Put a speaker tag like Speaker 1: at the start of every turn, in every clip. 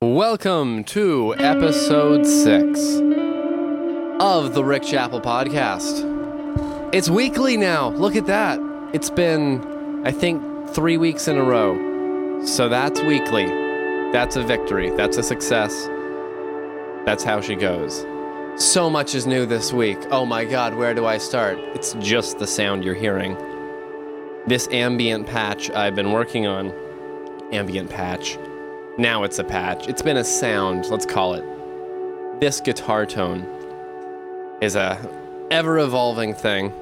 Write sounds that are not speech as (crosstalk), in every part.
Speaker 1: Welcome to episode six of the Rick Chapel podcast. It's weekly now. Look at that. It's been, I think, three weeks in a row. So that's weekly. That's a victory. That's a success. That's how she goes. So much is new this week. Oh my god, where do I start? It's just the sound you're hearing. This ambient patch I've been working on, ambient patch, now it's a patch. It's been a sound, let's call it. This guitar tone is a ever evolving thing.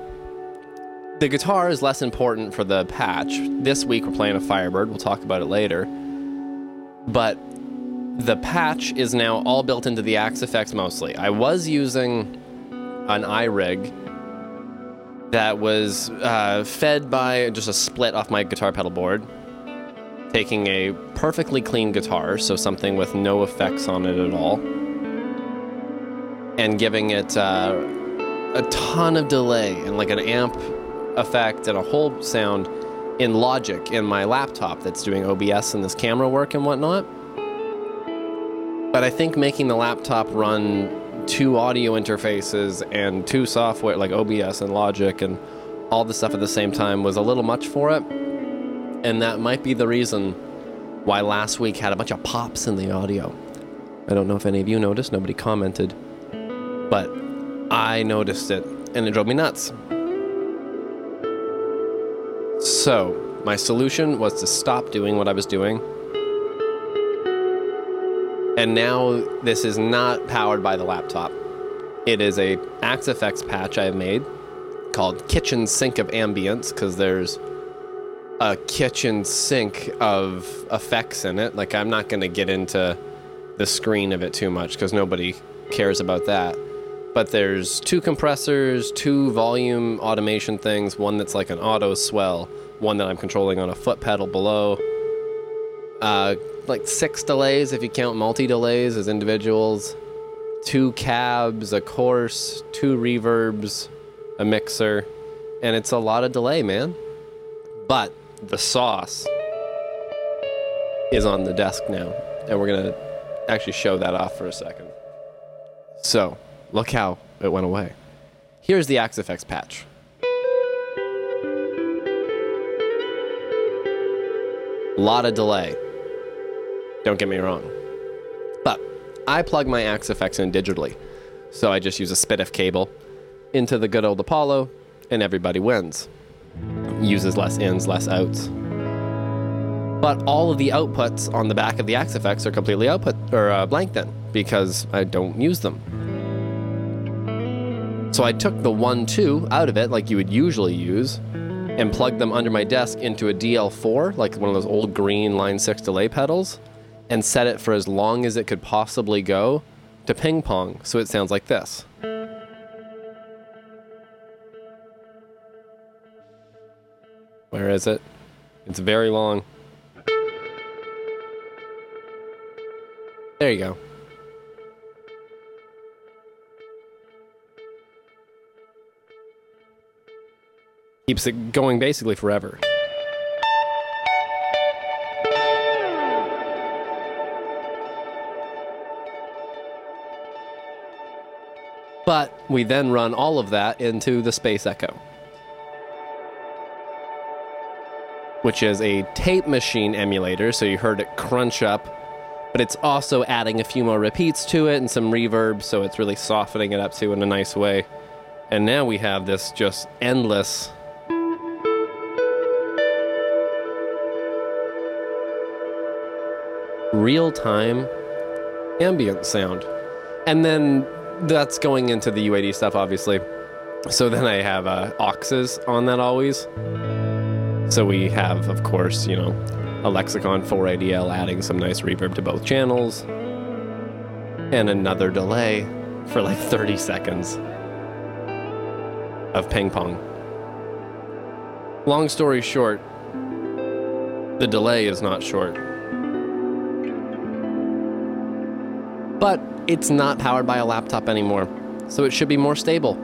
Speaker 1: The guitar is less important for the patch. This week we're playing a Firebird. We'll talk about it later. But the patch is now all built into the Axe-Fx mostly. I was using an iRig that was uh, fed by just a split off my guitar pedal board taking a perfectly clean guitar, so something with no effects on it at all, and giving it uh, a ton of delay and like an amp effect and a whole sound in Logic in my laptop that's doing OBS and this camera work and whatnot. But I think making the laptop run two audio interfaces and two software like OBS and Logic and all the stuff at the same time was a little much for it and that might be the reason why last week had a bunch of pops in the audio. I don't know if any of you noticed, nobody commented, but I noticed it and it drove me nuts. So, my solution was to stop doing what I was doing. And now this is not powered by the laptop. It is a Axe-Fx patch I have made called Kitchen Sink of Ambience because there's a kitchen sink of effects in it. Like, I'm not going to get into the screen of it too much because nobody cares about that. But there's two compressors, two volume automation things, one that's like an auto swell, one that I'm controlling on a foot pedal below. Uh, like six delays if you count multi delays as individuals, two cabs, a chorus, two reverbs, a mixer, and it's a lot of delay, man. But the sauce is on the desk now, and we're gonna actually show that off for a second. So, look how it went away. Here's the Axe-Fx patch. A lot of delay. Don't get me wrong. But I plug my Axe-Fx in digitally. So I just use a SPDIF cable into the good old Apollo, and everybody wins uses less ins, less outs. But all of the outputs on the back of the Axe-Fx are completely output or uh, blank then because I don't use them. So I took the 1 2 out of it, like you would usually use, and plugged them under my desk into a DL4, like one of those old green Line 6 delay pedals, and set it for as long as it could possibly go to ping pong, so it sounds like this. Where is it? It's very long. There you go. Keeps it going basically forever. But we then run all of that into the Space Echo. Which is a tape machine emulator, so you heard it crunch up, but it's also adding a few more repeats to it and some reverb, so it's really softening it up too in a nice way. And now we have this just endless. Real time ambient sound. And then that's going into the UAD stuff, obviously. So then I have uh, auxes on that always. So we have, of course, you know, a Lexicon 480L adding some nice reverb to both channels, and another delay for like 30 seconds of ping pong. Long story short, the delay is not short. But it's not powered by a laptop anymore, so it should be more stable.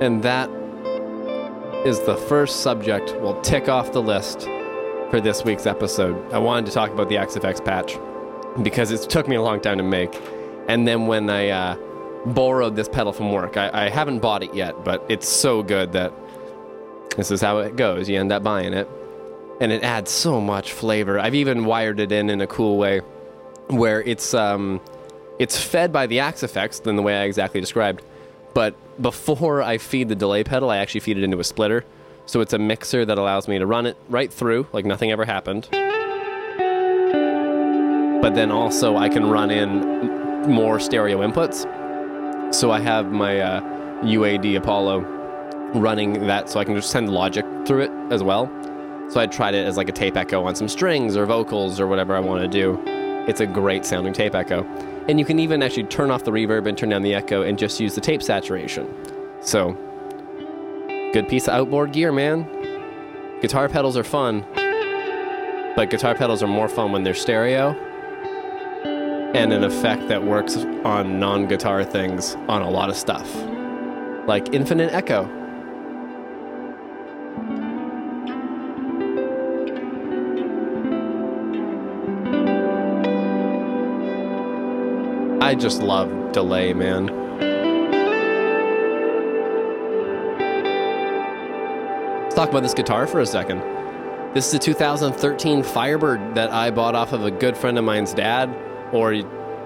Speaker 1: And that is the first subject we'll tick off the list for this week's episode. I wanted to talk about the Axe-Fx patch. because it took me a long time to make. And then when I uh, borrowed this pedal from work, I, I haven't bought it yet, but it's so good that this is how it goes. You end up buying it, and it adds so much flavor. I've even wired it in in a cool way, where it's um, it's fed by the Axe-Fx than the way I exactly described. But before I feed the delay pedal, I actually feed it into a splitter. So it's a mixer that allows me to run it right through, like nothing ever happened. But then also I can run in more stereo inputs. So I have my uh, UAD Apollo running that so I can just send logic through it as well. So I tried it as like a tape echo on some strings or vocals or whatever I want to do. It's a great sounding tape echo. And you can even actually turn off the reverb and turn down the echo and just use the tape saturation. So, good piece of outboard gear, man. Guitar pedals are fun, but guitar pedals are more fun when they're stereo and an effect that works on non guitar things on a lot of stuff, like infinite echo. I just love delay, man. Let's talk about this guitar for a second. This is a 2013 Firebird that I bought off of a good friend of mine's dad, or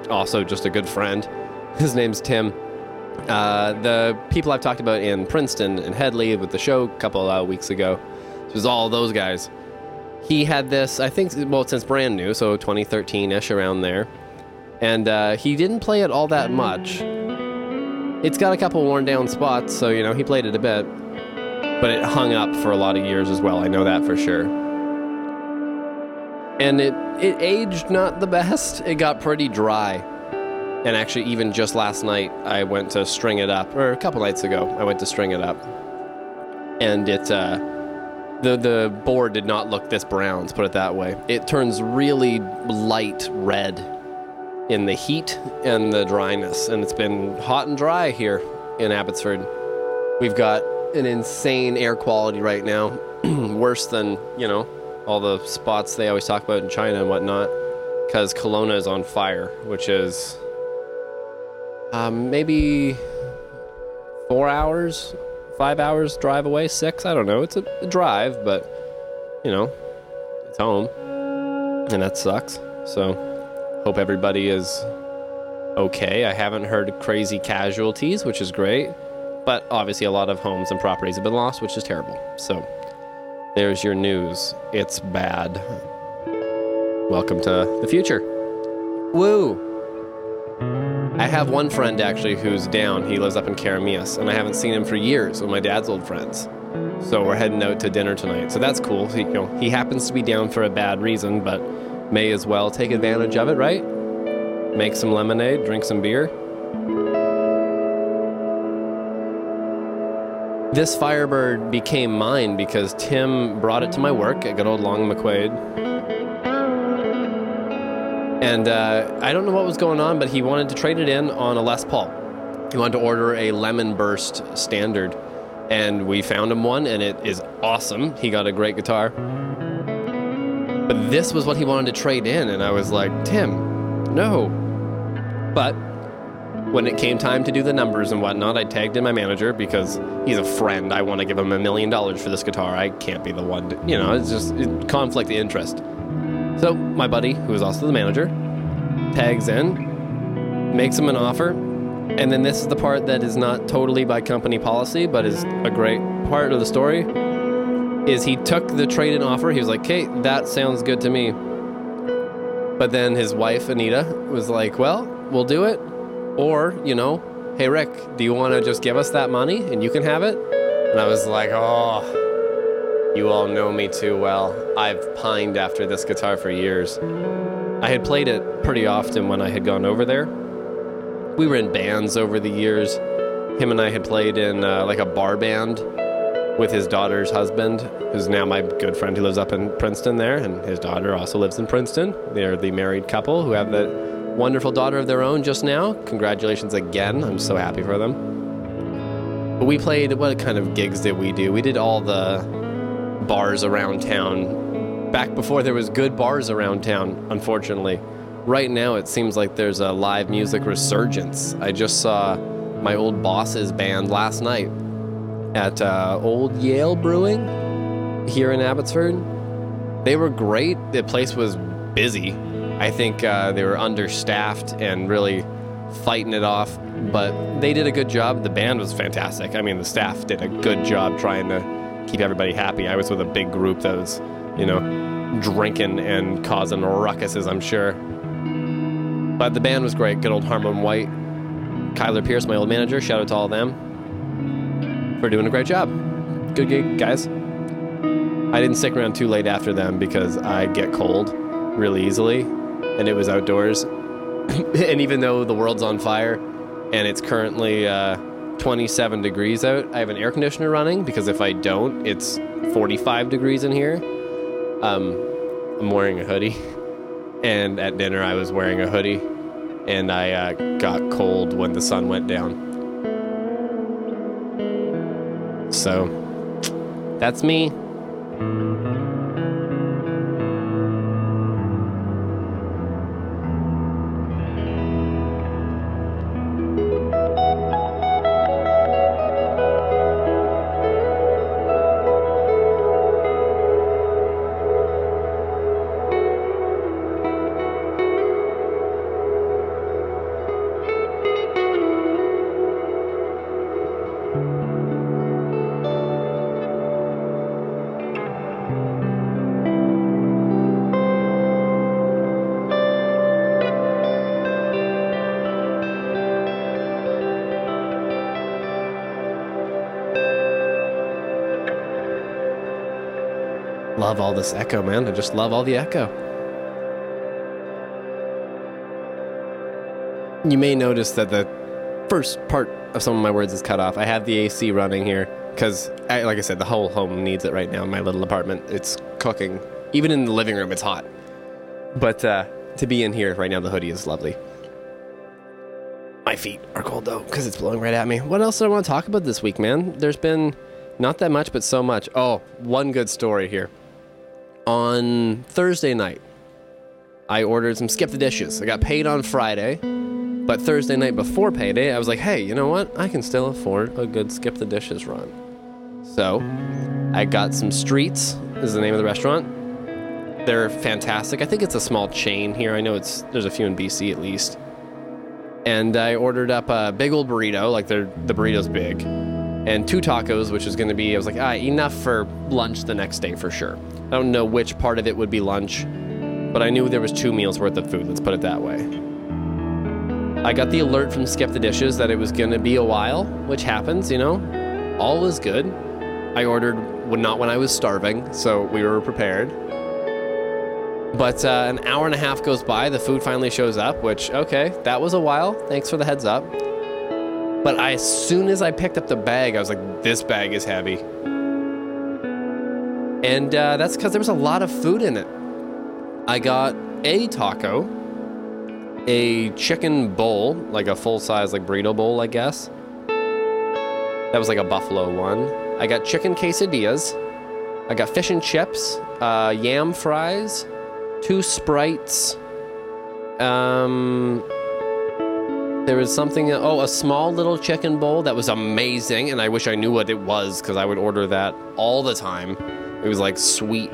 Speaker 1: also just a good friend. (laughs) His name's Tim. Uh, the people I've talked about in Princeton and Hedley with the show a couple weeks ago, it was all those guys. He had this, I think, well, since brand new, so 2013 ish around there and uh, he didn't play it all that much. It's got a couple worn down spots, so you know he played it a bit, but it hung up for a lot of years as well. I know that for sure. And it it aged not the best. It got pretty dry. And actually, even just last night, I went to string it up, or a couple nights ago, I went to string it up, and it. Uh, the the board did not look this brown. Let's put it that way. It turns really light red in the heat and the dryness. And it's been hot and dry here in Abbotsford. We've got an insane air quality right now, (clears throat) worse than, you know, all the spots they always talk about in China and whatnot, because Kelowna is on fire, which is um, maybe four hours, five hours drive away, six. I don't know. It's a, a drive, but, you know, it's home. And that sucks. So. Hope everybody is okay. I haven't heard crazy casualties, which is great. But obviously, a lot of homes and properties have been lost, which is terrible. So, there's your news. It's bad. Welcome to the future. Woo! I have one friend actually who's down. He lives up in Keremeos, and I haven't seen him for years. With my dad's old friends. So we're heading out to dinner tonight. So that's cool. He, you know, he happens to be down for a bad reason, but may as well take advantage of it, right? Make some lemonade, drink some beer. This Firebird became mine because Tim brought it to my work at good old Long McQuade. And uh, I don't know what was going on, but he wanted to trade it in on a Les Paul. He wanted to order a Lemon Burst Standard. And we found him one, and it is awesome. He got a great guitar. But this was what he wanted to trade in, and I was like, Tim, no. But when it came time to do the numbers and whatnot, I tagged in my manager because he's a friend. I want to give him a million dollars for this guitar. I can't be the one to, you know, it's just it, conflict of interest. So my buddy, who is also the manager, tags in, makes him an offer, and then this is the part that is not totally by company policy, but is a great part of the story is he took the trade-in offer. He was like, "Okay, that sounds good to me." But then his wife Anita was like, "Well, we'll do it." Or, you know, "Hey Rick, do you want to just give us that money and you can have it?" And I was like, "Oh, you all know me too well. I've pined after this guitar for years. I had played it pretty often when I had gone over there. We were in bands over the years. Him and I had played in uh, like a bar band with his daughter's husband, who's now my good friend who lives up in Princeton there, and his daughter also lives in Princeton. They're the married couple who have the wonderful daughter of their own just now. Congratulations again. I'm so happy for them. But we played, what kind of gigs did we do? We did all the bars around town back before there was good bars around town, unfortunately. right now it seems like there's a live music resurgence. I just saw my old boss's band last night at uh, Old Yale Brewing here in Abbotsford. They were great. The place was busy. I think uh, they were understaffed and really fighting it off, but they did a good job. The band was fantastic. I mean, the staff did a good job trying to keep everybody happy. I was with a big group that was, you know, drinking and causing ruckuses, I'm sure. But the band was great. Good old Harmon White, Kyler Pierce, my old manager. Shout out to all of them for doing a great job. Good gig, guys. I didn't stick around too late after them because I get cold really easily, and it was outdoors. (laughs) and even though the world's on fire and it's currently uh, 27 degrees out, I have an air conditioner running because if I don't, it's 45 degrees in here. Um, I'm wearing a hoodie, (laughs) and at dinner I was wearing a hoodie, and I uh, got cold when the sun went down. So that's me. All this echo, man. I just love all the echo. You may notice that the first part of some of my words is cut off. I have the AC running here because, like I said, the whole home needs it right now my little apartment. It's cooking. Even in the living room, it's hot. But uh, to be in here right now, the hoodie is lovely. My feet are cold though because it's blowing right at me. What else do I want to talk about this week, man? There's been not that much, but so much. Oh, one good story here. On Thursday night, I ordered some skip the dishes. I got paid on Friday, but Thursday night before payday, I was like, hey, you know what? I can still afford a good skip the dishes run. So I got some streets, is the name of the restaurant. They're fantastic. I think it's a small chain here. I know it's there's a few in BC at least. And I ordered up a big old burrito, like they're the burrito's big, and two tacos, which is going to be I was like, ah, enough for lunch the next day for sure. I don't know which part of it would be lunch, but I knew there was two meals worth of food. Let's put it that way. I got the alert from Skip the Dishes that it was going to be a while, which happens, you know. All was good. I ordered not when I was starving, so we were prepared. But uh, an hour and a half goes by, the food finally shows up, which, okay, that was a while. Thanks for the heads up. But I, as soon as I picked up the bag, I was like, this bag is heavy. And uh, that's because there was a lot of food in it. I got a taco, a chicken bowl, like a full size, like burrito bowl, I guess. That was like a buffalo one. I got chicken quesadillas. I got fish and chips, uh, yam fries, two sprites. Um, there was something, oh, a small little chicken bowl that was amazing, and I wish I knew what it was because I would order that all the time. It was like sweet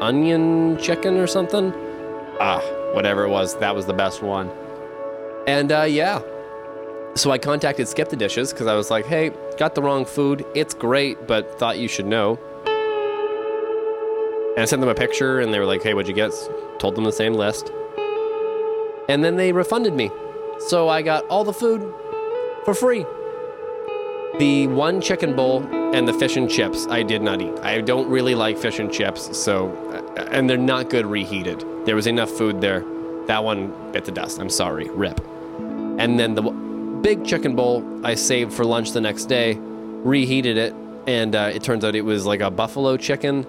Speaker 1: onion chicken or something. Ah, whatever it was, that was the best one. And uh, yeah, so I contacted Skip the Dishes because I was like, hey, got the wrong food. It's great, but thought you should know. And I sent them a picture and they were like, hey, what'd you get? Told them the same list. And then they refunded me. So I got all the food for free. The one chicken bowl and the fish and chips I did not eat. I don't really like fish and chips, so and they're not good reheated. There was enough food there. That one bit the dust. I'm sorry. Rip. And then the big chicken bowl I saved for lunch the next day, reheated it, and uh, it turns out it was like a buffalo chicken,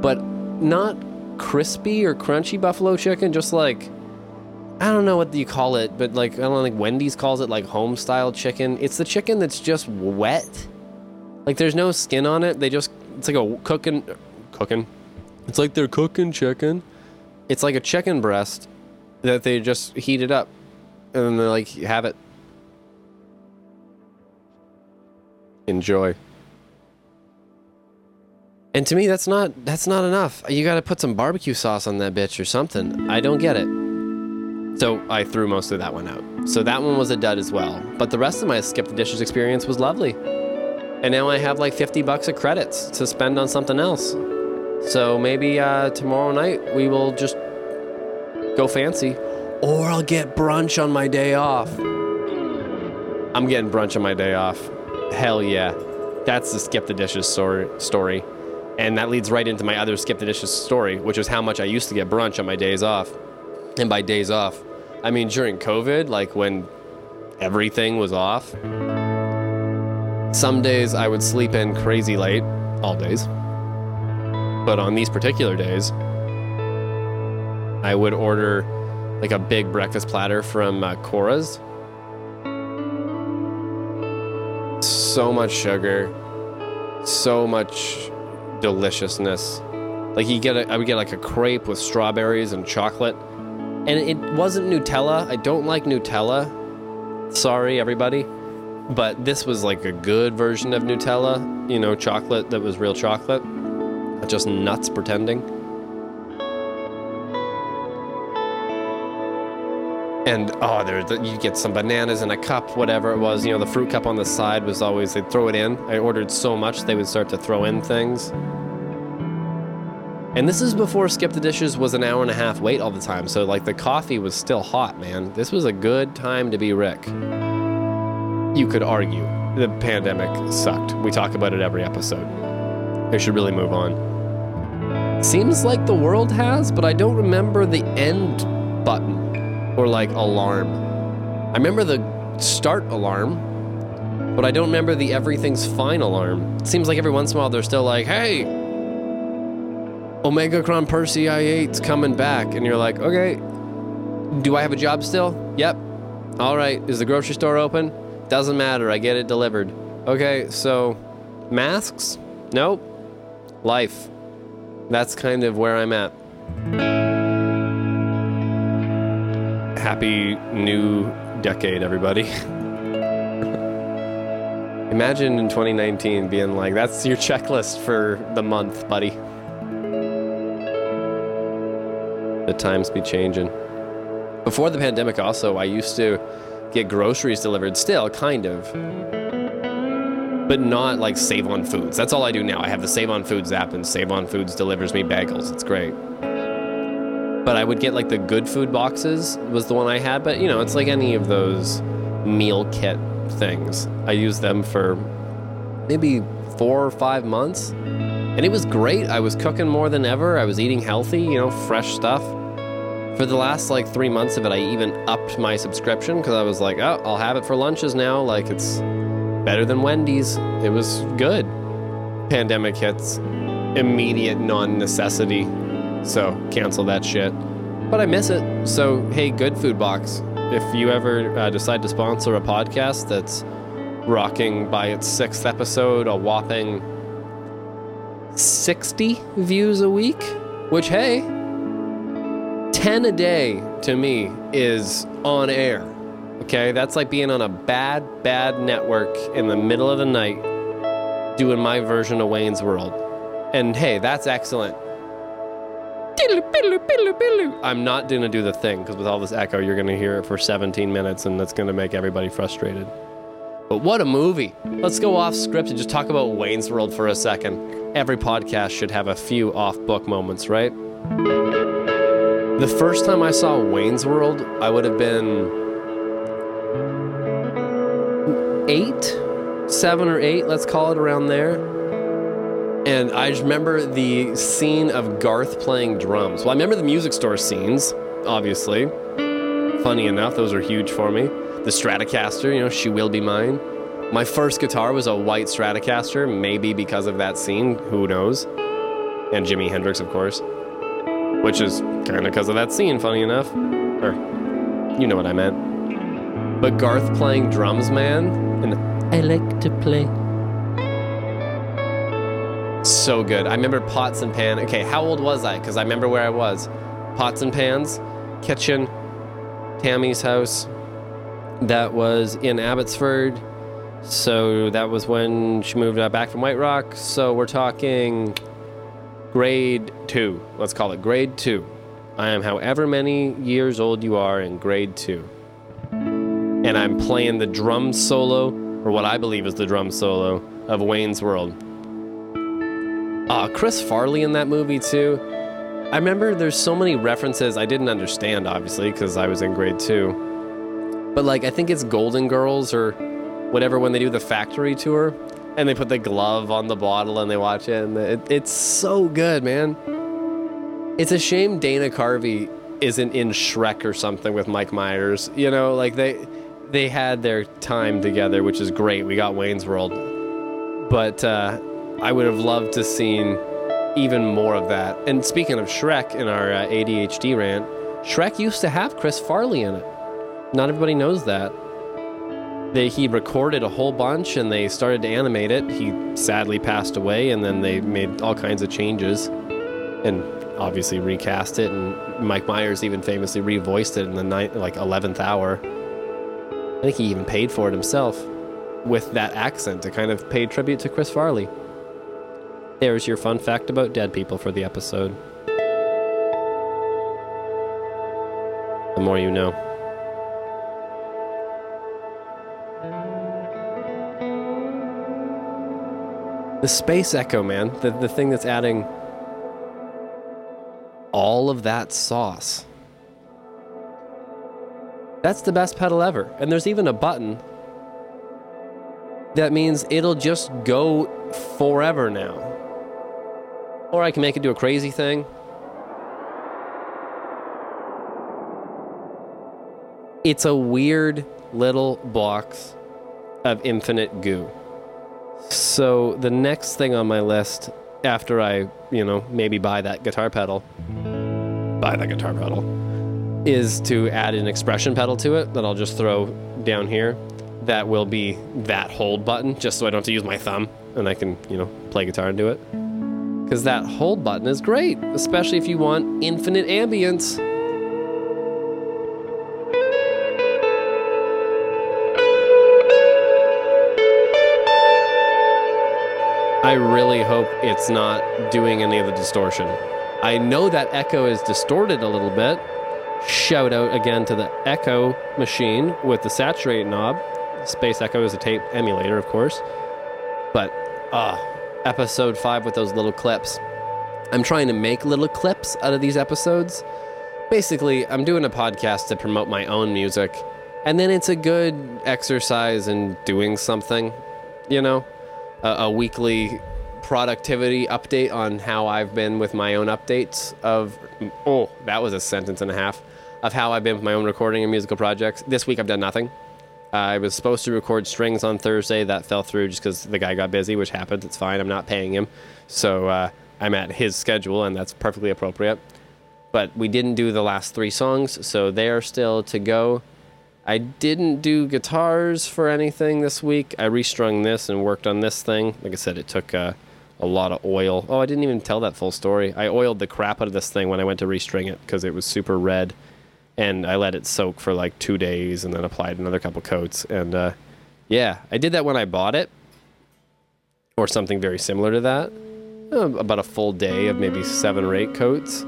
Speaker 1: but not crispy or crunchy buffalo chicken, just like I don't know what you call it, but like I don't think Wendy's calls it like home style chicken. It's the chicken that's just wet. Like there's no skin on it. They just it's like a cooking cooking. It's like they're cooking chicken. It's like a chicken breast that they just heat it up and then they're like, have it. Enjoy. And to me, that's not that's not enough. You got to put some barbecue sauce on that bitch or something. I don't get it. So I threw most of that one out. So that one was a dud as well. But the rest of my skip the dishes experience was lovely. And now I have like 50 bucks of credits to spend on something else. So maybe uh, tomorrow night we will just go fancy. Or I'll get brunch on my day off. I'm getting brunch on my day off. Hell yeah. That's the skip the dishes story. And that leads right into my other skip the dishes story, which is how much I used to get brunch on my days off. And by days off, I mean during COVID, like when everything was off. Some days I would sleep in crazy late, all days. But on these particular days, I would order like a big breakfast platter from uh, Cora's. So much sugar, so much deliciousness. Like you get, a, I would get like a crepe with strawberries and chocolate, and it wasn't Nutella. I don't like Nutella. Sorry, everybody, but this was like a good version of Nutella. You know, chocolate that was real chocolate, not just nuts pretending. and oh, there you get some bananas in a cup, whatever it was. You know, the fruit cup on the side was always they'd throw it in. I ordered so much they would start to throw in things. And this is before Skip the Dishes was an hour and a half wait all the time, so like the coffee was still hot, man. This was a good time to be Rick. You could argue the pandemic sucked. We talk about it every episode. I should really move on. Seems like the world has, but I don't remember the end button or like alarm. I remember the start alarm, but I don't remember the everything's fine alarm. It seems like every once in a while they're still like, hey, Omicron Percy I8's coming back. And you're like, okay, do I have a job still? Yep. All right, is the grocery store open? Doesn't matter, I get it delivered. Okay, so masks? Nope. Life. That's kind of where I'm at. Happy new decade, everybody. Imagine in 2019 being like, that's your checklist for the month, buddy. The times be changing. Before the pandemic, also, I used to get groceries delivered, still, kind of. But not like Save on Foods. That's all I do now. I have the Save on Foods app, and Save on Foods delivers me bagels. It's great but I would get like the good food boxes was the one I had. But you know, it's like any of those meal kit things. I used them for maybe four or five months, and it was great. I was cooking more than ever. I was eating healthy, you know, fresh stuff. For the last like three months of it, I even upped my subscription because I was like, oh, I'll have it for lunches now. Like it's better than Wendy's. It was good. Pandemic hits, immediate non necessity so cancel that shit. But I miss it. So, hey, Good Food Box, if you ever uh, decide to sponsor a podcast that's rocking by its sixth episode a whopping 60 views a week, which, hey, 10 a day to me is on air. Okay, that's like being on a bad, bad network in the middle of the night doing my version of Wayne's World. And hey, that's excellent. I'm not going to do the thing because with all this echo, you're going to hear it for 17 minutes and that's going to make everybody frustrated. But what a movie. Let's go off script and just talk about Wayne's World for a second. Every podcast should have a few off book moments, right? The first time I saw Wayne's World, I would have been eight, seven or eight, let's call it around there. And I remember the scene of Garth playing drums. Well, I remember the music store scenes, obviously. Funny enough, those are huge for me. The Stratocaster, you know, She Will Be Mine. My first guitar was a white Stratocaster, maybe because of that scene, who knows? And Jimi Hendrix, of course. Which is kind of because of that scene, funny enough. Or, you know what I meant. But Garth playing drums, man, and I like to play so good. I remember pots and pan. Okay, how old was I? Because I remember where I was. Pots and pans, kitchen, Tammy's house that was in Abbotsford. So that was when she moved back from White Rock. So we're talking grade two. Let's call it grade two. I am however many years old you are in grade two. And I'm playing the drum solo, or what I believe is the drum solo, of Wayne's World. Ah, Chris Farley in that movie too. I remember there's so many references I didn't understand, obviously, because I was in grade two. But like, I think it's Golden Girls or whatever when they do the factory tour and they put the glove on the bottle and they watch it and it, it's so good man. It's a shame dana carvey isn't in shrek or something with mike myers you know like they they had their time together which is great. We got wayne's world. But uh, i would have loved to seen even more of that. And speaking of shrek in our uh, adhd rant shrek used to have chris farley in it. Not everybody knows that he recorded a whole bunch and they started to animate it. He sadly passed away, and then they made all kinds of changes and obviously recast it. And Mike Myers even famously revoiced it in the like eleventh hour. I think he even paid for it himself with that accent to kind of pay tribute to Chris Farley. There's your fun fact about dead people for the episode. The more you know. The Space Echo, man. The, the thing that's adding all of that sauce. That's the best pedal ever. And there's even a button that means it'll just go forever now. Or I can make it do a crazy thing. It's a weird little box of infinite goo. So the next thing on my list after I, you know, maybe buy that guitar pedal, buy that guitar pedal, is to add an expression pedal to it that I'll just throw down here. That will be that hold button, just so I don't have to use my thumb and I can, you know, play guitar and do it. Because that hold button is great, especially if you want infinite ambience. I really hope it's not doing any of the distortion. I know that Echo is distorted a little bit. Shout out again to the Echo machine with the saturate knob. Space Echo is a tape emulator, of course. But, ah, uh, episode 5 with those little clips. I'm trying to make little clips out of these episodes. Basically, I'm doing a podcast to promote my own music, and then it's a good exercise in doing something, you know? A, a weekly productivity update on how I've been with my own updates of oh that was a sentence and a half of how I've been with my own recording and musical projects. This week I've done nothing. Uh, I was supposed to record strings on Thursday. That fell through just because the guy got busy, which happens. It's fine. I'm not paying him, so uh, I'm at his schedule, and that's perfectly appropriate. But we didn't do the last three songs, so they are still to go. I didn't do guitars for anything this week. I restrung this and worked on this thing. Like I said, it took uh, a lot of oil. Oh, I didn't even tell that full story. I oiled the crap out of this thing when I went to restring it because it was super red. And I let it soak for like two days and then applied another couple coats. And uh, yeah, I did that when I bought it or something very similar to that. Uh, about a full day of maybe seven or eight coats.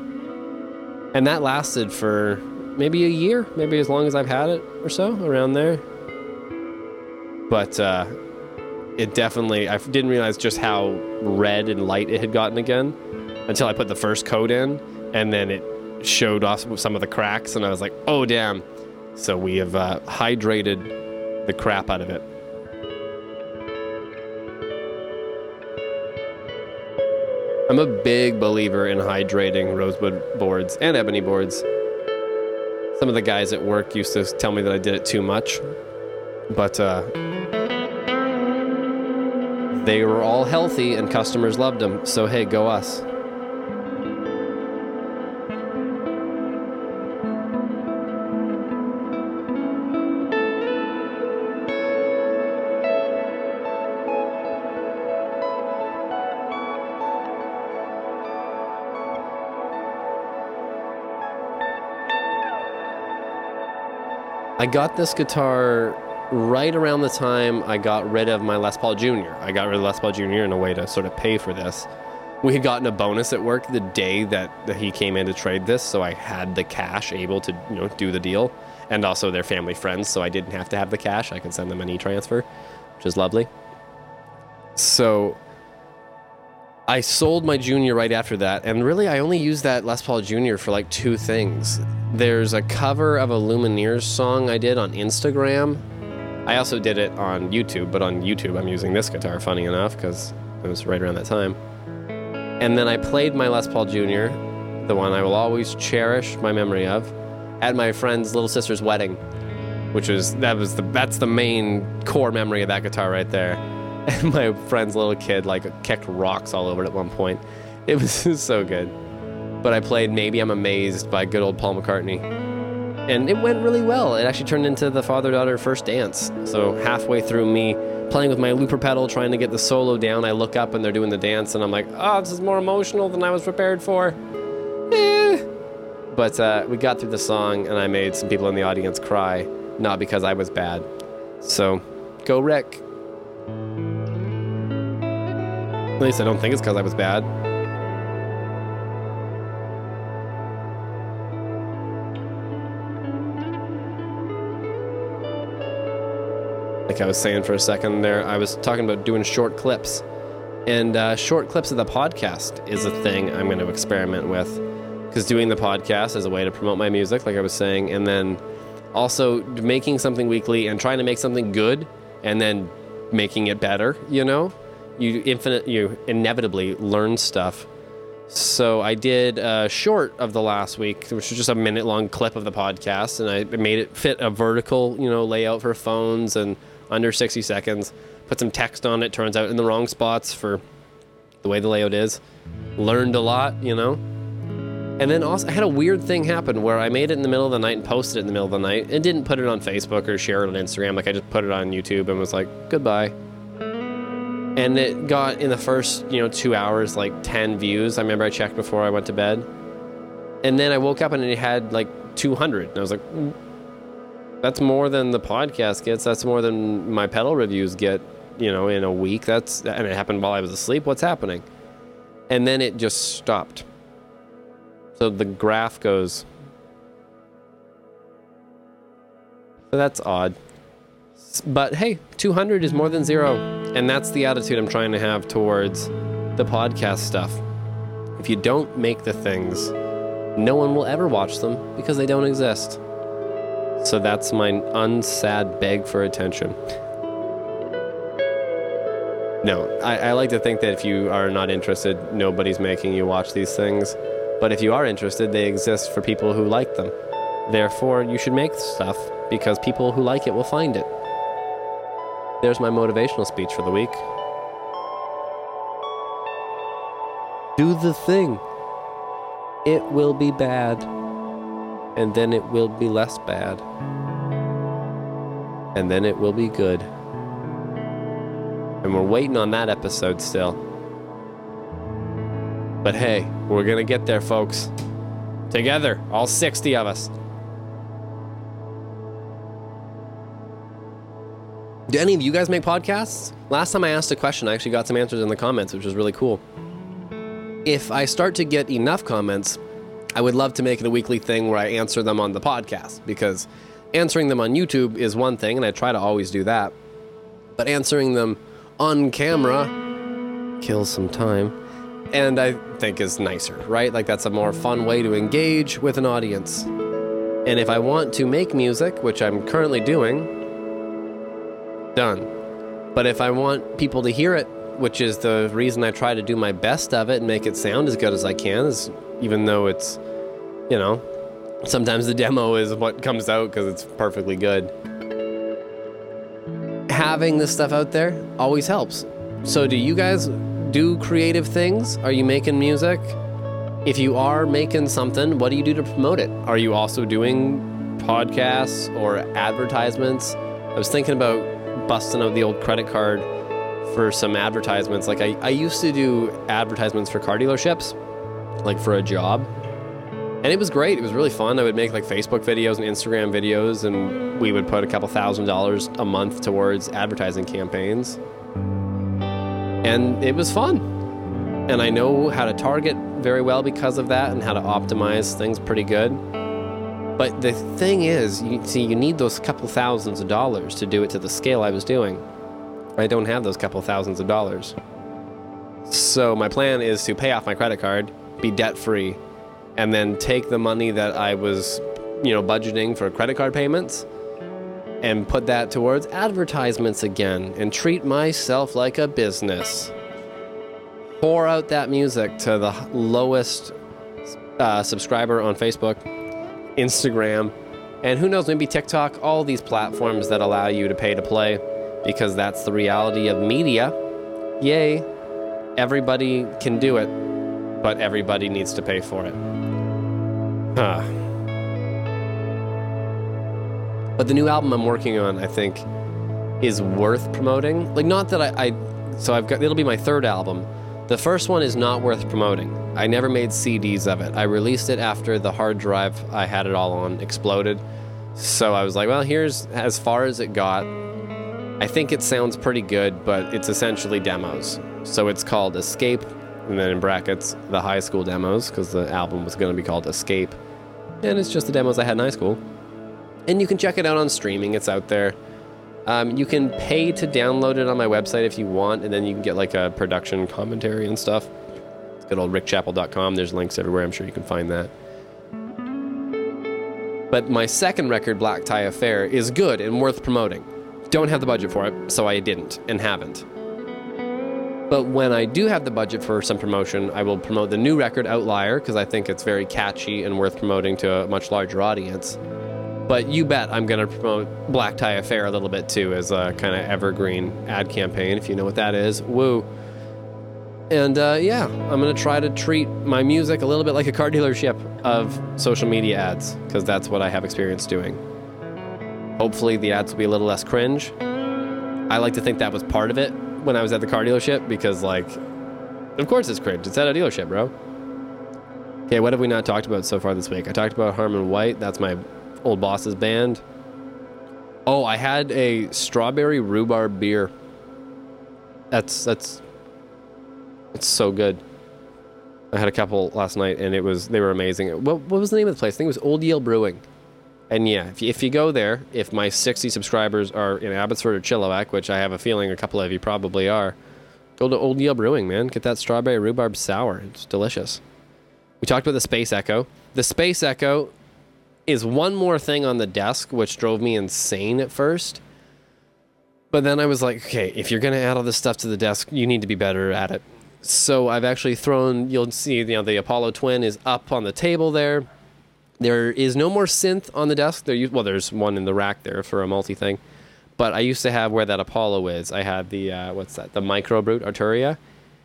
Speaker 1: And that lasted for maybe a year, maybe as long as I've had it or so, around there. But uh, it definitely, I didn't realize just how red and light it had gotten again until I put the first coat in, and then it showed off some of the cracks, and I was like, oh, damn. So we have uh, hydrated the crap out of it. I'm a big believer in hydrating rosewood boards and ebony boards. Some of the guys at work used to tell me that I did it too much, but uh, they were all healthy and customers loved them. So hey, go us. I got this guitar right around the time I got rid of my Les Paul Jr. I got rid of Les Paul Jr. in a way to sort of pay for this. We had gotten a bonus at work the day that, he came in to trade this, so I had the cash able to you know do the deal, and also they're family friends, so I didn't have to have the cash. I could send them an e-transfer, which is lovely. So I sold my junior right after that, and really I only used that Les Paul Junior for like two things. There's a cover of a Lumineers song I did on Instagram. I also did it on YouTube, but on YouTube I'm using this guitar, funny enough, because it was right around that time. And then I played my Les Paul Jr., the one I will always cherish my memory of, at my friend's little sister's wedding, which was that was the that's the main core memory of that guitar right there. (laughs) And my friend's little kid like kicked rocks all over it at one point. It was (laughs) so good. But I played Maybe I'm Amazed by good old Paul McCartney. And it went really well. It actually turned into the father daughter first dance. So halfway through me playing with my looper pedal, trying to get the solo down. I look up and they're doing the dance, and I'm like, oh, this is more emotional than I was prepared for. Eh. But uh, we got through the song, and I made some people in the audience cry, not because I was bad. So, go Rick. At least I don't think it's because I was bad. Like I was saying for a second there, I was talking about doing short clips. And uh, short clips of the podcast is a thing I'm going to experiment with. Because doing the podcast is a way to promote my music, like I was saying. And then also making something weekly and trying to make something good and then making it better, you know? You infinite, you inevitably learn stuff. So I did a short of the last week, which was just a minute long clip of the podcast, and I made it fit a vertical, you know, layout for phones and under 60 seconds. Put some text on it, turns out in the wrong spots for the way the layout is. Learned a lot, you know. And then also, I had a weird thing happen where I made it in the middle of the night and posted it in the middle of the night and didn't put it on Facebook or share it on Instagram. Like, I just put it on YouTube and was like, goodbye. And it got in the first, you know, two hours like 10 views. I remember I checked before I went to bed. And then I woke up and it had like 200. And I was like, mm, that's more than the podcast gets. That's more than my pedal reviews get, you know, in a week. That's and it happened while I was asleep. What's happening? And then it just stopped. So the graph goes. So that's odd. But hey, 200 is more than zero. And that's the attitude I'm trying to have towards the podcast stuff. If you don't make the things, no one will ever watch them because they don't exist. So that's my unsad beg for attention. No, I, I, like to think that if you are not interested, nobody's making you watch these things. But if you are interested, they exist for people who like them. Therefore, you should make stuff because people who like it will find it. There's my motivational speech for the week. Do the thing. It will be bad and then it will be less bad. And then it will be good. And we're waiting on that episode still. But hey, we're gonna get there, folks. Together, all 60 of us. Do any of you guys make podcasts? Last time I asked a question, I actually got some answers in the comments, which was really cool. If I start to get enough comments, I would love to make it a weekly thing where I answer them on the podcast because answering them on YouTube is one thing, and I try to always do that. But answering them on camera kills some time, and I think is nicer, right? Like that's a more fun way to engage with an audience. And if I want to make music, which I'm currently doing, done. But if I want people to hear it, which is the reason I try to do my best of it and make it sound as good as I can, is even though it's, you know, sometimes the demo is what comes out because it's perfectly good. Having this stuff out there always helps. So, do you guys do creative things? Are you making music? If you are making something, what do you do to promote it? Are you also doing podcasts or advertisements? I was thinking about busting out the old credit card for some advertisements. Like I, I used to do advertisements for car dealerships, like for a job. And it was great. It was really fun. I would make like Facebook videos and Instagram videos, and we would put a couple thousand dollars a month towards advertising campaigns. And it was fun. And I know how to target very well because of that and how to optimize things pretty good. But the thing is, you see, you need those couple thousands of dollars to do it to the scale I was doing. I don't have those couple thousands of dollars. So my plan is to pay off my credit card, be debt free, and then take the money that I was, you know, budgeting for credit card payments and put that towards advertisements again and treat myself like a business. Pour out that music to the lowest uh, subscriber on Facebook, Instagram, and who knows, maybe TikTok, all these platforms that allow you to pay to play because that's the reality of media. Yay, everybody can do it, but everybody needs to pay for it. Huh. But the new album I'm working on, I think, is worth promoting. Like, not that I, I so I've got it'll be my third album. The first one is not worth promoting. I never made CDs of it. I released it after the hard drive I had it all on exploded. So I was like, well, here's as far as it got. I think it sounds pretty good, but it's essentially demos. So it's called Escape, and then in brackets, the high school demos, because the album was going to be called Escape. And it's just the demos I had in high school. And you can check it out on streaming, it's out there. Um, you can pay to download it on my website if you want, and then you can get like a production commentary and stuff. It's good old rickchapel.com. There's links everywhere. I'm sure you can find that. But my second record, Black Tie Affair, is good and worth promoting. Don't have the budget for it, so I didn't and haven't. But when I do have the budget for some promotion, I will promote the new record, Outlier, because I think it's very catchy and worth promoting to a much larger audience. But you bet I'm going to promote Black Tie Affair a little bit too as a kind of evergreen ad campaign, if you know what that is. Woo. And uh, yeah, I'm going to try to treat my music a little bit like a car dealership of social media ads, because that's what I have experience doing. Hopefully, the ads will be a little less cringe. I like to think that was part of it when I was at the car dealership because, like, of course it's cringe. It's at a dealership, bro. Okay, what have we not talked about so far this week? I talked about Harmon White. That's my old boss's band. Oh, I had a strawberry rhubarb beer. That's that's it's so good. I had a couple last night and it was they were amazing. What what was the name of the place? I think it was Old Yale Brewing. And yeah, if you, if you go there, if my 60 subscribers are in Abbotsford or Chilliwack, which I have a feeling a couple of you probably are, go to Old Yale Brewing, man. Get that strawberry rhubarb sour. It's delicious. We talked about the Space Echo. The Space Echo is one more thing on the desk, which drove me insane at first. But then I was like, okay, if you're going to add all this stuff to the desk, you need to be better at it. So I've actually thrown, you'll see, you know, the Apollo Twin is up on the table there. There is no more synth on the desk. There, well, there's one in the rack there for a multi thing. But I used to have where that Apollo is. I had the, uh, what's that, the Micro Brute Arturia,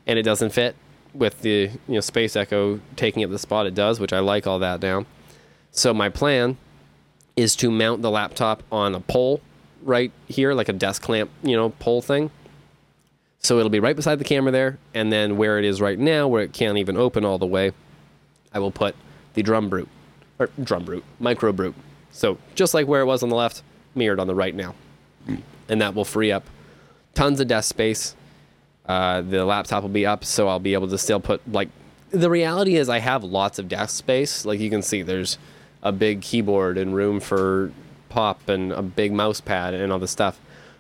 Speaker 1: and it doesn't fit with the you know Space Echo taking up the spot it does, which I like all that down. So my plan is to mount the laptop on a pole right here, like a desk clamp, you know, pole thing. So it'll be right beside the camera there, and then where it is right now, where it can't even open all the way, I will put the drum brute, or drum brute, micro brute. So just like where it was on the left, mirrored on the right now, and that will free up tons of desk space. Uh, the laptop will be up, so I'll be able to still put like. The reality is, I have lots of desk space. Like you can see, there's a big keyboard and room for pop and a big mouse pad and all this stuff.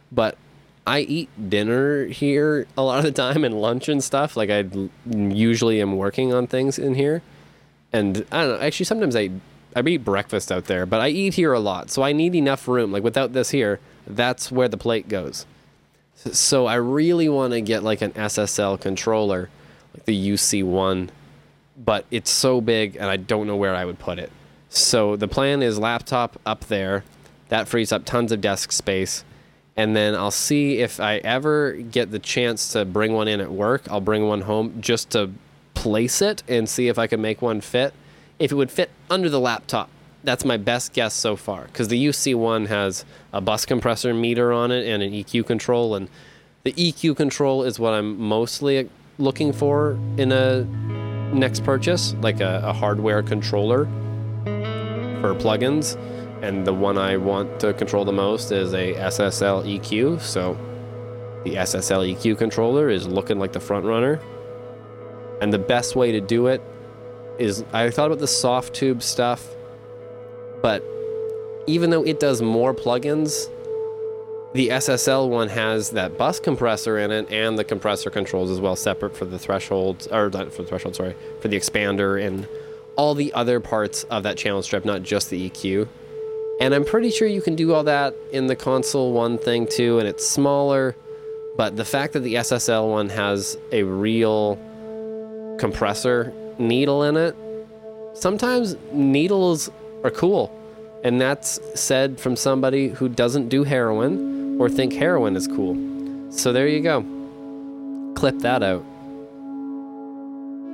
Speaker 1: But I eat dinner here a lot of the time and lunch and stuff. Like I usually am working on things in here, and I don't know. Actually, sometimes I I eat breakfast out there, but I eat here a lot, so I need enough room. Like without this here, that's where the plate goes. So I really want to get like an SSL controller, like the UC1, but it's so big and I don't know where I would put it. So the plan is laptop up there. That frees up tons of desk space. And then I'll see if I ever get the chance to bring one in at work. I'll bring one home just to place it and see if I can make one fit. If it would fit under the laptop, that's my best guess so far. Because the UC1 has a bus compressor meter on it and an EQ control. And the EQ control is what I'm mostly looking for in a next purchase, like a, a hardware controller for plugins, and the one I want to control the most is a SSL EQ. So the SSL EQ controller is looking like the front runner. And the best way to do it is I thought about the Softube stuff, but even though it does more plugins, the SSL one has that bus compressor in it and the compressor controls as well, separate for the threshold, or not for the threshold, sorry, for the expander and all the other parts of that channel strip, not just the EQ. And I'm pretty sure you can do all that in the console one thing too, and it's smaller. But the fact that the SSL one has a real compressor needle in it, sometimes needles are cool. And that's said from somebody who doesn't do heroin or think heroin is cool. So there you go. Clip that out.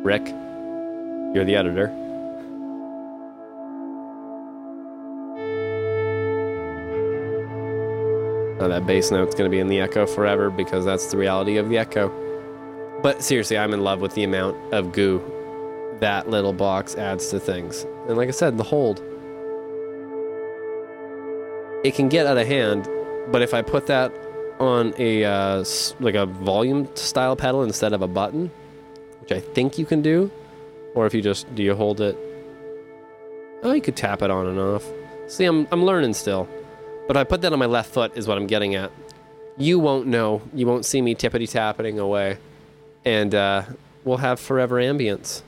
Speaker 1: Rick, you're the editor. Now that bass note's going to be in the echo forever because that's the reality of the echo. But seriously, I'm in love with the amount of goo that little box adds to things. And like I said, the hold. It can get out of hand, but if I put that on a uh, like a volume style pedal instead of a button, which I think you can do, or if you just do you hold it? Oh, you could tap it on and off. See, I'm I'm learning still. But if I put that on my left foot is what I'm getting at. You won't know. You won't see me tippity tapping away. And uh, we'll have forever ambience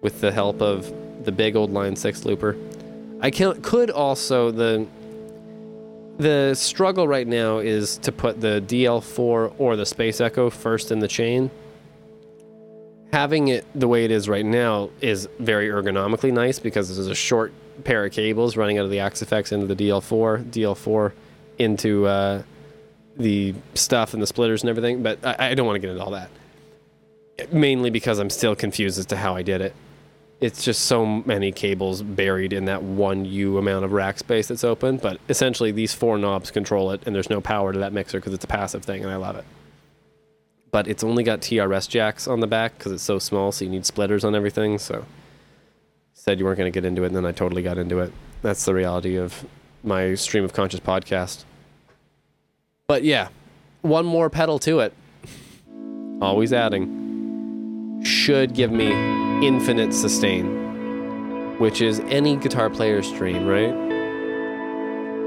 Speaker 1: with the help of the big old Line 6 looper. I can, could also, the, the struggle right now is to put the DL4 or the Space Echo first in the chain. Having it the way it is right now is very ergonomically nice because there's a short pair of cables running out of the Axe-Fx into the DL4, DL4 into uh, the stuff and the splitters and everything. But I, I don't want to get into all that. Mainly because I'm still confused as to how I did it. It's just so many cables buried in that one U amount of rack space that's open. But essentially, these four knobs control it, and there's no power to that mixer because it's a passive thing, and I love it. But it's only got TRS jacks on the back because it's so small, so you need splitters on everything. So said you weren't going to get into it, and then I totally got into it. That's the reality of my stream of conscious podcast. But yeah, one more pedal to it. Always adding. Should give me infinite sustain, which is any guitar player's dream, right?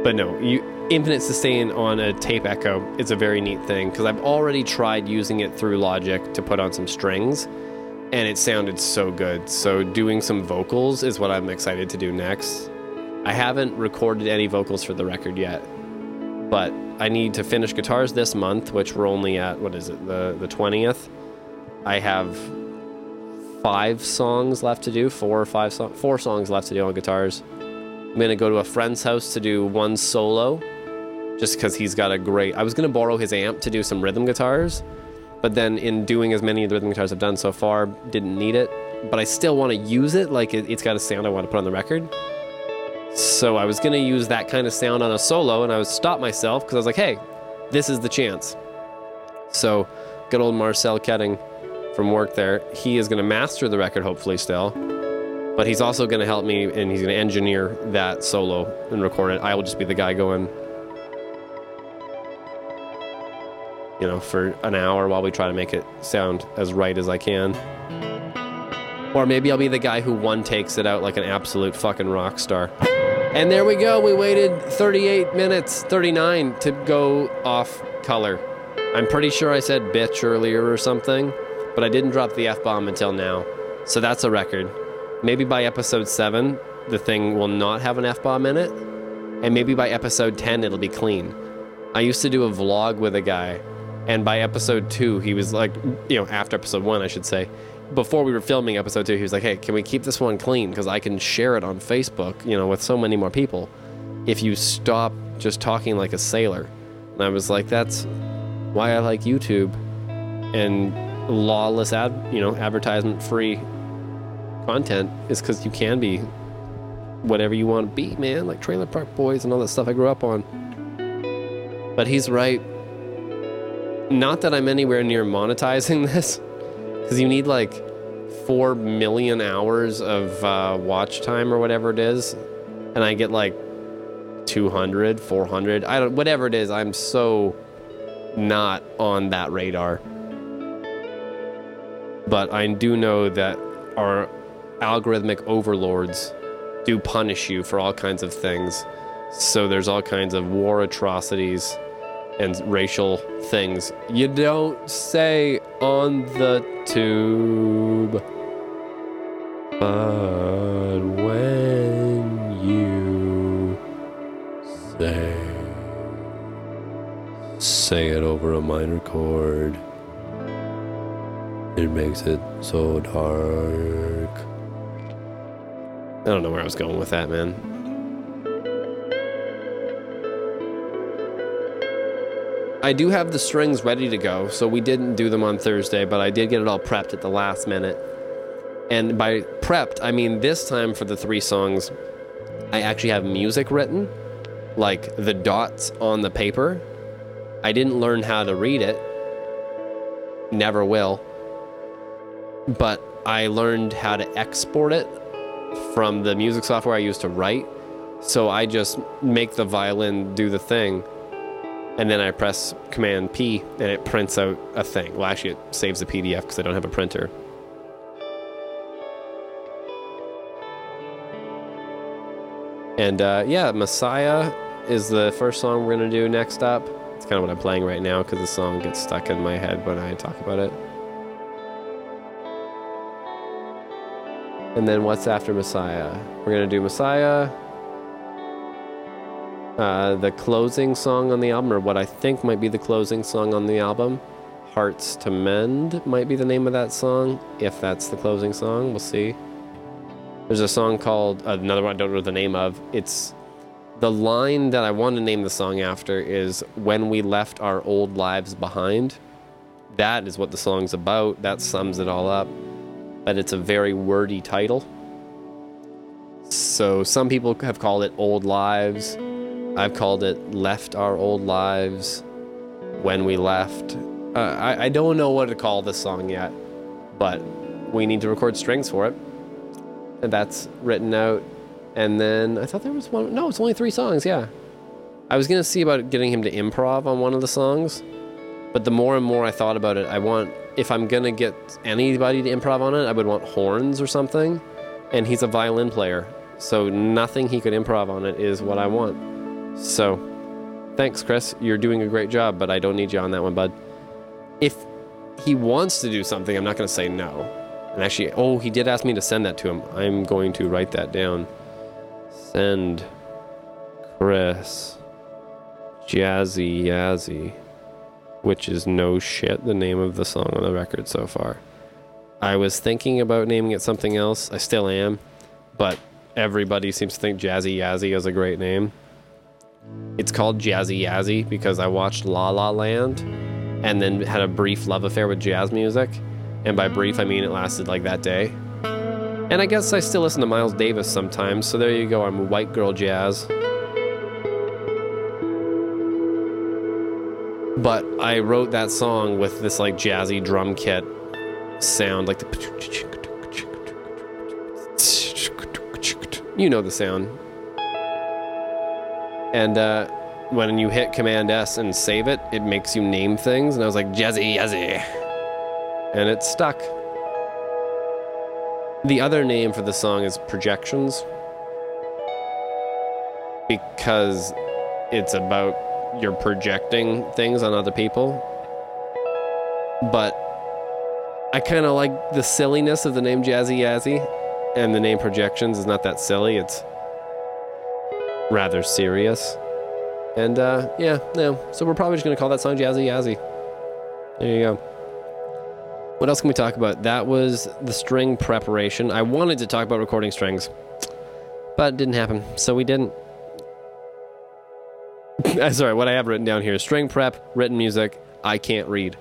Speaker 1: But no, you infinite sustain on a tape echo is a very neat thing because I've already tried using it through Logic to put on some strings and it sounded so good. So doing some vocals is what I'm excited to do next. I haven't recorded any vocals for the record yet, but I need to finish guitars this month, which we're only at what is it the the twentieth. I have five songs left to do, four or five four songs left to do on guitars. I'm gonna go to a friend's house to do one solo, just because he's got a great. I was gonna borrow his amp to do some rhythm guitars but then in doing as many of the rhythm guitars I've done so far, didn't need it. But I still want to use it. Like it, has got a sound I want to put on the record. So I was gonna use that kind of sound on a solo, and I was stop myself because I was like, hey, this is the chance. So good old Marcel Ketting from work there, he is gonna master the record hopefully still. But he's also gonna help me and he's gonna engineer that solo and record it. I will just be the guy going you know, for an hour while we try to make it sound as right as I can. Or maybe I'll be the guy who one takes it out like an absolute fucking rock star. And there we go. We waited 38 minutes, 39 to go off color. I'm pretty sure I said bitch earlier or something, but I didn't drop the F bomb until now. So that's a record. Maybe by episode 7, the thing will not have an F bomb in it. And maybe by episode 10, it'll be clean. I used to do a vlog with a guy and by episode two, he was like, you know, after episode one, I should say, before we were filming episode two, he was like, hey, can we keep this one clean? Because I can share it on Facebook, you know, with so many more people if you stop just talking like a sailor. And I was like, that's why I like YouTube and lawless ad, you know, advertisement free content is because you can be whatever you want to be, man, like Trailer Park Boys and all that stuff I grew up on. But he's right. Not that I'm anywhere near monetizing (laughs) this, because you need like four million hours of uh, watch time or whatever it is and I get like 200, 400, I don't whatever it is, I'm so not on that radar. But I do know that our algorithmic overlords do punish you for all kinds of things. So there's all kinds of war atrocities and racial things you don't say on the tube. But when you say, say it over a minor chord, it makes it so dark. I don't know where I was going with that, man. I do have the strings ready to go, so we didn't do them on Thursday, but I did get it all prepped at the last minute. And by prepped, I mean this time for the three songs, I actually have music written, like the dots on the paper. I didn't learn how to read it, never will. But I learned how to export it from the music software I used to write. So I just make the violin do the thing and then I press Command P and it prints out a thing. Well, actually, it saves a PDF because I don't have a printer. And uh, yeah, Messiah is the first song we're to do next up. It's kind of what I'm playing right now because the song gets stuck in my head when I talk about it. And then what's after Messiah? We're going to do Messiah, uh, the closing song on the album, or what I think might be the closing song on the album. Hearts to Mend might be the name of that song, if that's the closing song. We'll see. There's a song called, uh, another one I don't know the name of. It's the line that I want to name the song after is When We Left Our Old Lives Behind. That is what the song's about. That sums it all up. But it's a very wordy title. So some people have called it Old Lives. I've called it Left Our Old Lives When We Left. Uh, I, I don't know what to call this song yet, but we need to record strings for it. And that's written out. And then I thought there was one. No, it's only three songs, yeah. I was going to see about getting him to improv on one of the songs, but the more and more I thought about it, I want, if I'm to get anybody to improv on it, I would want horns or something. And he's a violin player, so nothing he could improv on it is what I want. So, thanks, Chris. You're doing a great job, but I don't need you on that one, bud. If he wants to do something, I'm not to say no. And actually, oh, he did ask me to send that to him. I'm going to write that down. Send Chris Jazzy Yazzy, which is no shit the name of the song on the record so far. I was thinking about naming it something else. I still am, but everybody seems to think Jazzy Yazzy is a great name. It's called Jazzy Yazzy because I watched La La Land and then had a brief love affair with jazz music. And by brief, I mean it lasted like that day. And I guess I still listen to Miles Davis sometimes, so there you go. I'm white girl jazz. But I wrote that song with this like jazzy drum kit sound, like the. You know the sound. And uh, when you hit Command S and save it, it makes you name things. And I was like, Jazzy jazzy, And it stuck. The other name for the song is Projections. Because it's about you're projecting things on other people. But I kind of like the silliness of the name Jazzy Yazzy. And the name Projections is not that silly. It's rather serious. And uh, yeah, no. So we're probably just gonna call that song Jazzy Yazzy. There you go. What else can we talk about? That was the string preparation. I wanted to talk about recording strings, but it didn't happen, so we didn't. (laughs) Uh, sorry, what I have written down here is string prep, written music. I can't read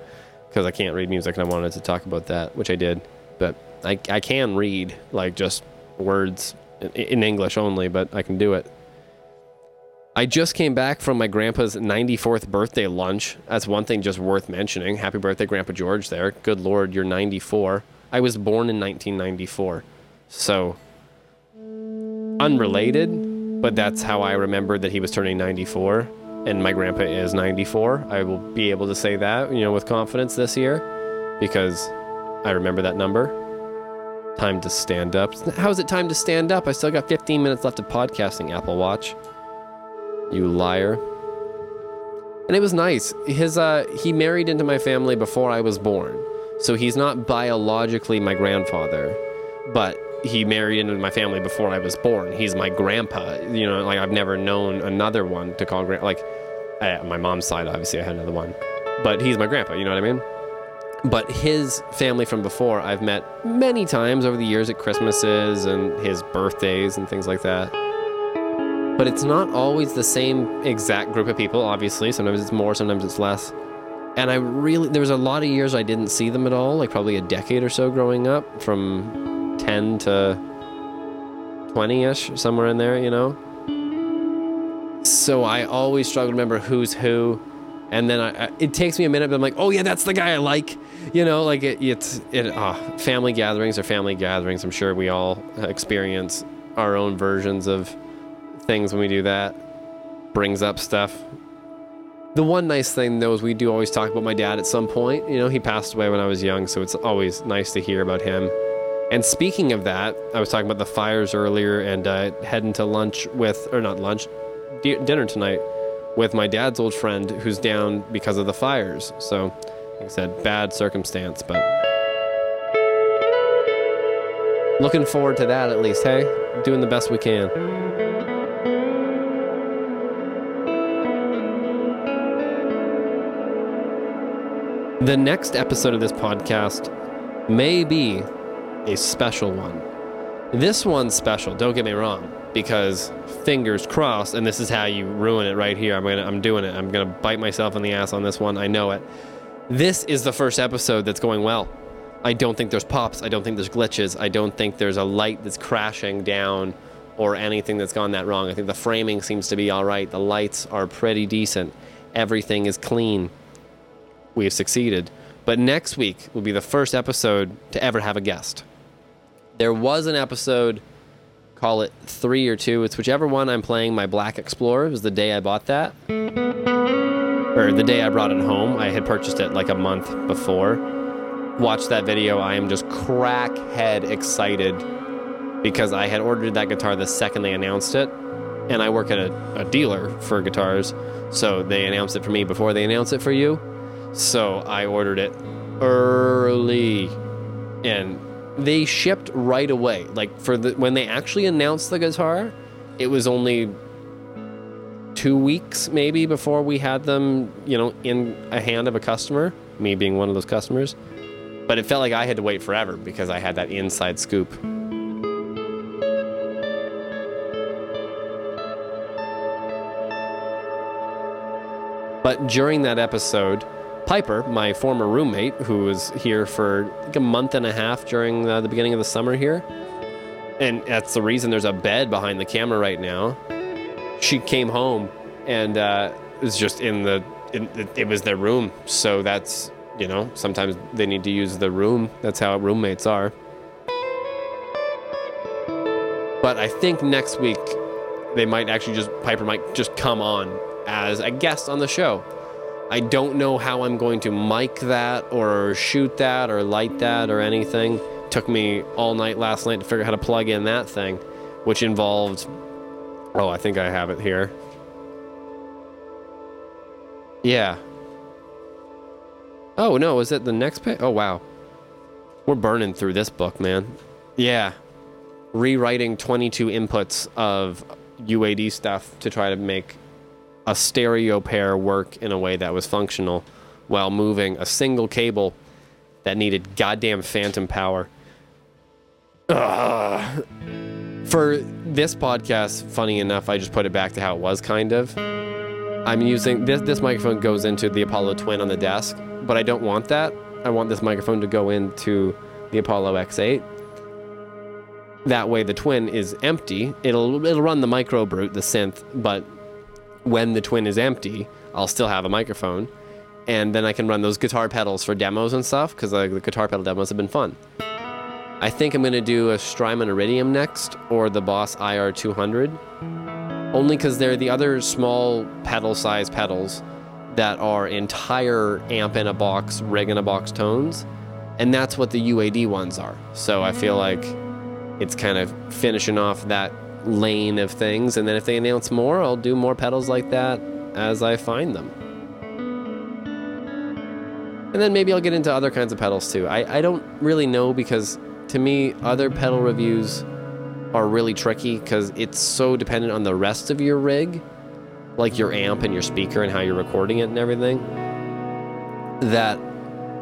Speaker 1: because I can't read music, and I wanted to talk about that, which I did. But I, I can read, like just words in English only, but I can do it. I just came back from my grandpa's 94th birthday lunch. That's one thing just worth mentioning. Happy birthday, Grandpa George, there. Good Lord, you're 94. I was born in 1994. So, unrelated, but that's how I remembered that he was turning 94, and my grandpa is 94. I will be able to say that, you know, with confidence this year because I remember that number. Time to stand up. How is it time to stand up? I still got 15 minutes left of podcasting, Apple Watch. You liar. And it was nice. His uh he married into my family before I was born. So he's not biologically my grandfather, but he married into my family before I was born. He's my grandpa. You know, like I've never known another one to call grand. Like, I, my mom's side, obviously, I had another one, but he's my grandpa. You know what I mean? But his family from before, I've met many times over the years at Christmases and his birthdays and things like that. But it's not always the same exact group of people, obviously. Sometimes it's more, sometimes it's less. And I really, there was a lot of years I didn't see them at all, like probably a decade or so growing up, from 10 to 20 ish, somewhere in there, you know? So I always struggle to remember who's who. And then I, I, it takes me a minute, but I'm like, oh yeah, that's the guy I like. You know, like it, it's it, uh, family gatherings are family gatherings. I'm sure we all experience our own versions of things when we do that. Brings up stuff. The one nice thing though is we do always talk about my dad at some point. You know, he passed away when I was young, so it's always nice to hear about him. And speaking of that, I was talking about the fires earlier and uh, heading to lunch with, or not lunch, di- dinner tonight with my dad's old friend who's down because of the fires. So, like I said, bad circumstance, but looking forward to that at least. Hey, doing the best we can. The next episode of this podcast may be a special one. This one's special, don't get me wrong, because fingers crossed, and this is how you ruin it right here. I'm gonna I'm doing it. I'm gonna bite myself in the ass on this one. I know it. This is the first episode that's going well. I don't think there's pops. I don't think there's glitches. I don't think there's a light that's crashing down or anything that's gone that wrong. I think the framing seems to be all right. The lights are pretty decent. Everything is clean. We have succeeded. But next week will be the first episode to ever have a guest. There was an episode, call it three or two. It's whichever one I'm playing. My Black Explorer it was the day I bought that, or the day I brought it home. I had purchased it like a month before. Watched that video. I am just crackhead excited because I had ordered that guitar the second they announced it, and I work at a, a dealer for guitars, so they announced it for me before they announced it for you. So I ordered it early, and they shipped right away. Like for the when they actually announced the guitar, it was only two weeks maybe before we had them, you know, in a hand of a customer. Me being one of those customers, but it felt like I had to wait forever because I had that inside scoop. But during that episode, Piper, my former roommate, who was here for like a month and a half during the, the beginning of the summer here, and that's the reason there's a bed behind the camera right now. She came home and uh, was just in the, in, it, it was their room. So that's, you know, sometimes they need to use the room. That's how roommates are. But I think next week they might actually just, Piper might just come on as a guest on the show. I don't know how I'm going to mic that or shoot that or light that or anything. Took me all night last night to figure out how to plug in that thing, which involved. Oh, I think I have it here. Yeah. Oh, no, is it the next page? Oh, wow. We're burning through this book, man. Yeah. Rewriting 22 inputs of UAD stuff to try to make a stereo pair work in a way that was functional while moving a single cable that needed goddamn phantom power. Ugh. For this podcast, funny enough, I just put it back to how it was kind of. I'm using this this microphone goes into the Apollo Twin on the desk, but I don't want that. I want this microphone to go into the Apollo X8. That way the Twin is empty. It'll it'll run the micro brute, the synth, but when the twin is empty, I'll still have a microphone, and then I can run those guitar pedals for demos and stuff because like, the guitar pedal demos have been fun. I think I'm gonna do a Strymon Iridium next or the Boss IR200. only because they're the other small pedal size pedals that are entire amp in a box, rig in a box tones, and that's what the UAD ones are. So I feel like it's kind of finishing off that lane of things, and then if they announce more, I'll do more pedals like that as I find them. And then maybe I'll get into other kinds of pedals too. I, I don't really know because to me, other pedal reviews are really tricky because it's so dependent on the rest of your rig, like your amp and your speaker and how you're recording it and everything, that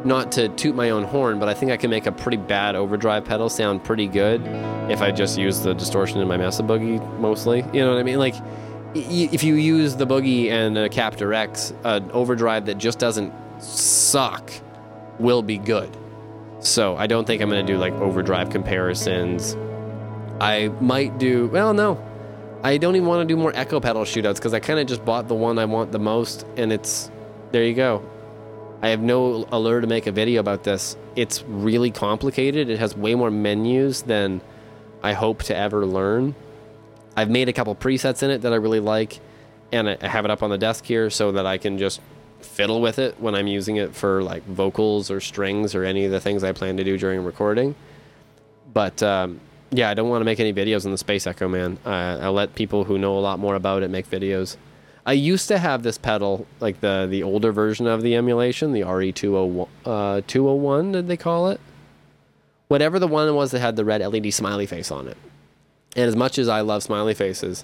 Speaker 1: not to toot my own horn, but I think I can make a pretty bad overdrive pedal sound pretty good if I just use the distortion in my Mesa Boogie mostly. You know what I mean? Like, if you use the Boogie and a Captor X, an overdrive that just doesn't suck will be good. So I don't think I'm going to do like overdrive comparisons. I might do, well, no. I don't even want to do more echo pedal shootouts because I kind of just bought the one I want the most and it's, there you go. I have no allure to make a video about this. It's really complicated. It has way more menus than I hope to ever learn. I've made a couple presets in it that I really like, and I have it up on the desk here so that I can just fiddle with it when I'm using it for like vocals or strings or any of the things I plan to do during recording. But um, yeah, I don't want to make any videos on the Space Echo, man. Uh, I'll let people who know a lot more about it make videos. I used to have this pedal, like the the older version of the emulation, the RE201, uh, 201, did they call it? Whatever the one was that had the red LED smiley face on it. And as much as I love smiley faces,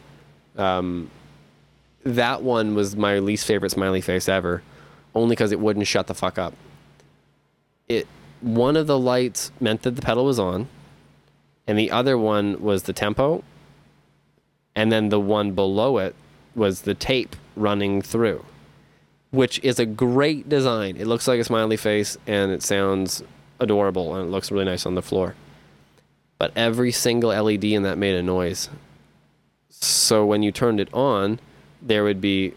Speaker 1: um, that one was my least favorite smiley face ever, only because it wouldn't shut the fuck up. It one of the lights meant that the pedal was on, and the other one was the tempo, and then the one below it was the tape running through, which is a great design. It looks like a smiley face and it sounds adorable and it looks really nice on the floor. But every single LED in that made a noise. So when you turned it on, there would be,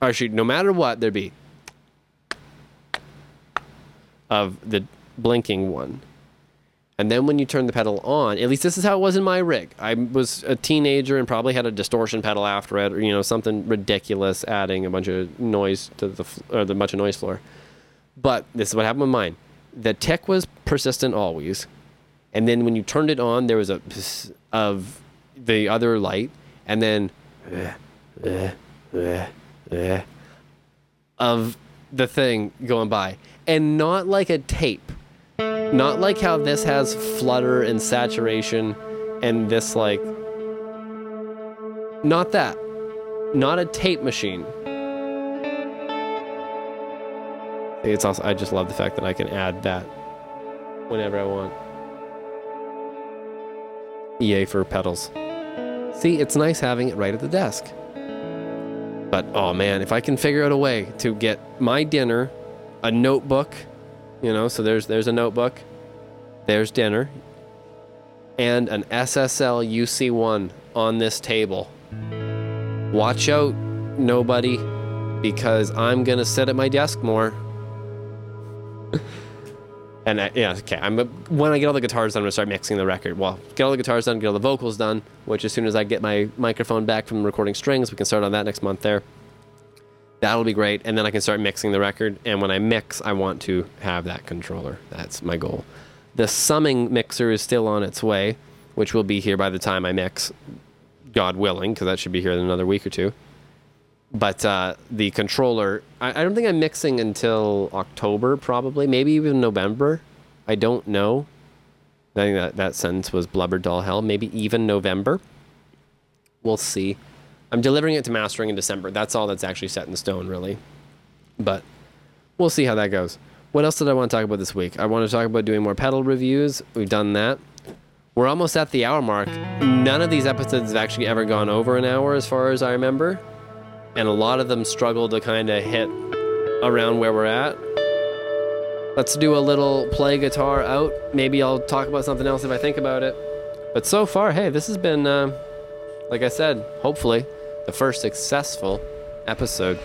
Speaker 1: actually, no matter what, there'd be of the blinking one. And then when you turn the pedal on, at least this is how it was in my rig. I was a teenager and probably had a distortion pedal after it, or you know something ridiculous, adding a bunch of noise to the or the bunch of noise floor. But this is what happened with mine. The tick was persistent always, and then when you turned it on, there was a of the other light, and then of the thing going by, and not like a tape not like how this has flutter and saturation and this like not that. Not a tape machine. It's also I just love the fact that I can add that whenever I want. EA for pedals. See, it's nice having it right at the desk. But oh man, if I can figure out a way to get my dinner, a notebook, you know, so there's there's a notebook, there's dinner, and an SSL UC1 on this table. Watch out, nobody, because I'm gonna sit at my desk more. (laughs) and I, yeah, okay. I'm when I get all the guitars done, I'm gonna start mixing the record. Well, get all the guitars done, get all the vocals done. Which as soon as I get my microphone back from recording strings, we can start on that next month there. That'll be great, and then I can start mixing the record. And when I mix, I want to have that controller. That's my goal. The summing mixer is still on its way, which will be here by the time I mix, God willing, because that should be here in another week or two. But uh, the controller, I, I don't think I'm mixing until October, probably, maybe even November. I don't know. I think that, that sentence was blubbered all hell. Maybe even November. We'll see. I'm delivering it to mastering in December. That's all that's actually set in stone, really. But we'll see how that goes. What else did I want to talk about this week? I want to talk about doing more pedal reviews. We've done that. We're almost at the hour mark. None of these episodes have actually ever gone over an hour, as far as I remember. And a lot of them struggle to kind of hit around where we're at. Let's do a little play guitar out. Maybe I'll talk about something else if I think about it. But so far, hey, this has been, uh, like I said, hopefully the first successful episode.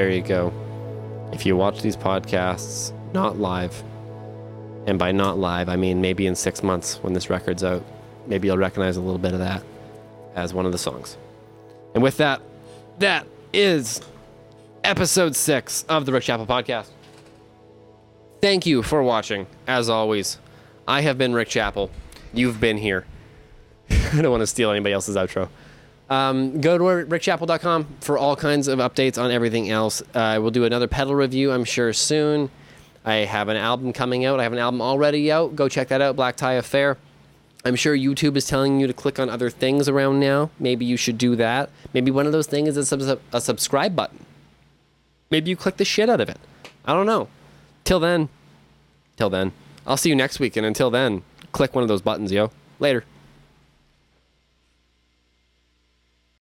Speaker 1: There you go. If you watch these podcasts not live, and by not live, I mean maybe in six months when this record's out, maybe you'll recognize a little bit of that as one of the songs. And with that, that is episode six of the Rick Chapel Podcast. Thank you for watching, as always. I have been Rick Chapel. You've been here. (laughs) I don't want to steal anybody else's outro. Um, go to rickchapel.com for all kinds of updates on everything else. Uh, we'll do another pedal review, I'm sure, soon. I have an album coming out. I have an album already out. Go check that out, Black Tie Affair. I'm sure YouTube is telling you to click on other things around now. Maybe you should do that. Maybe one of those things is a, sub- a subscribe button. Maybe you click the shit out of it. I don't know. Till then, till then, I'll see you next week. And until then, click one of those buttons, yo. Later.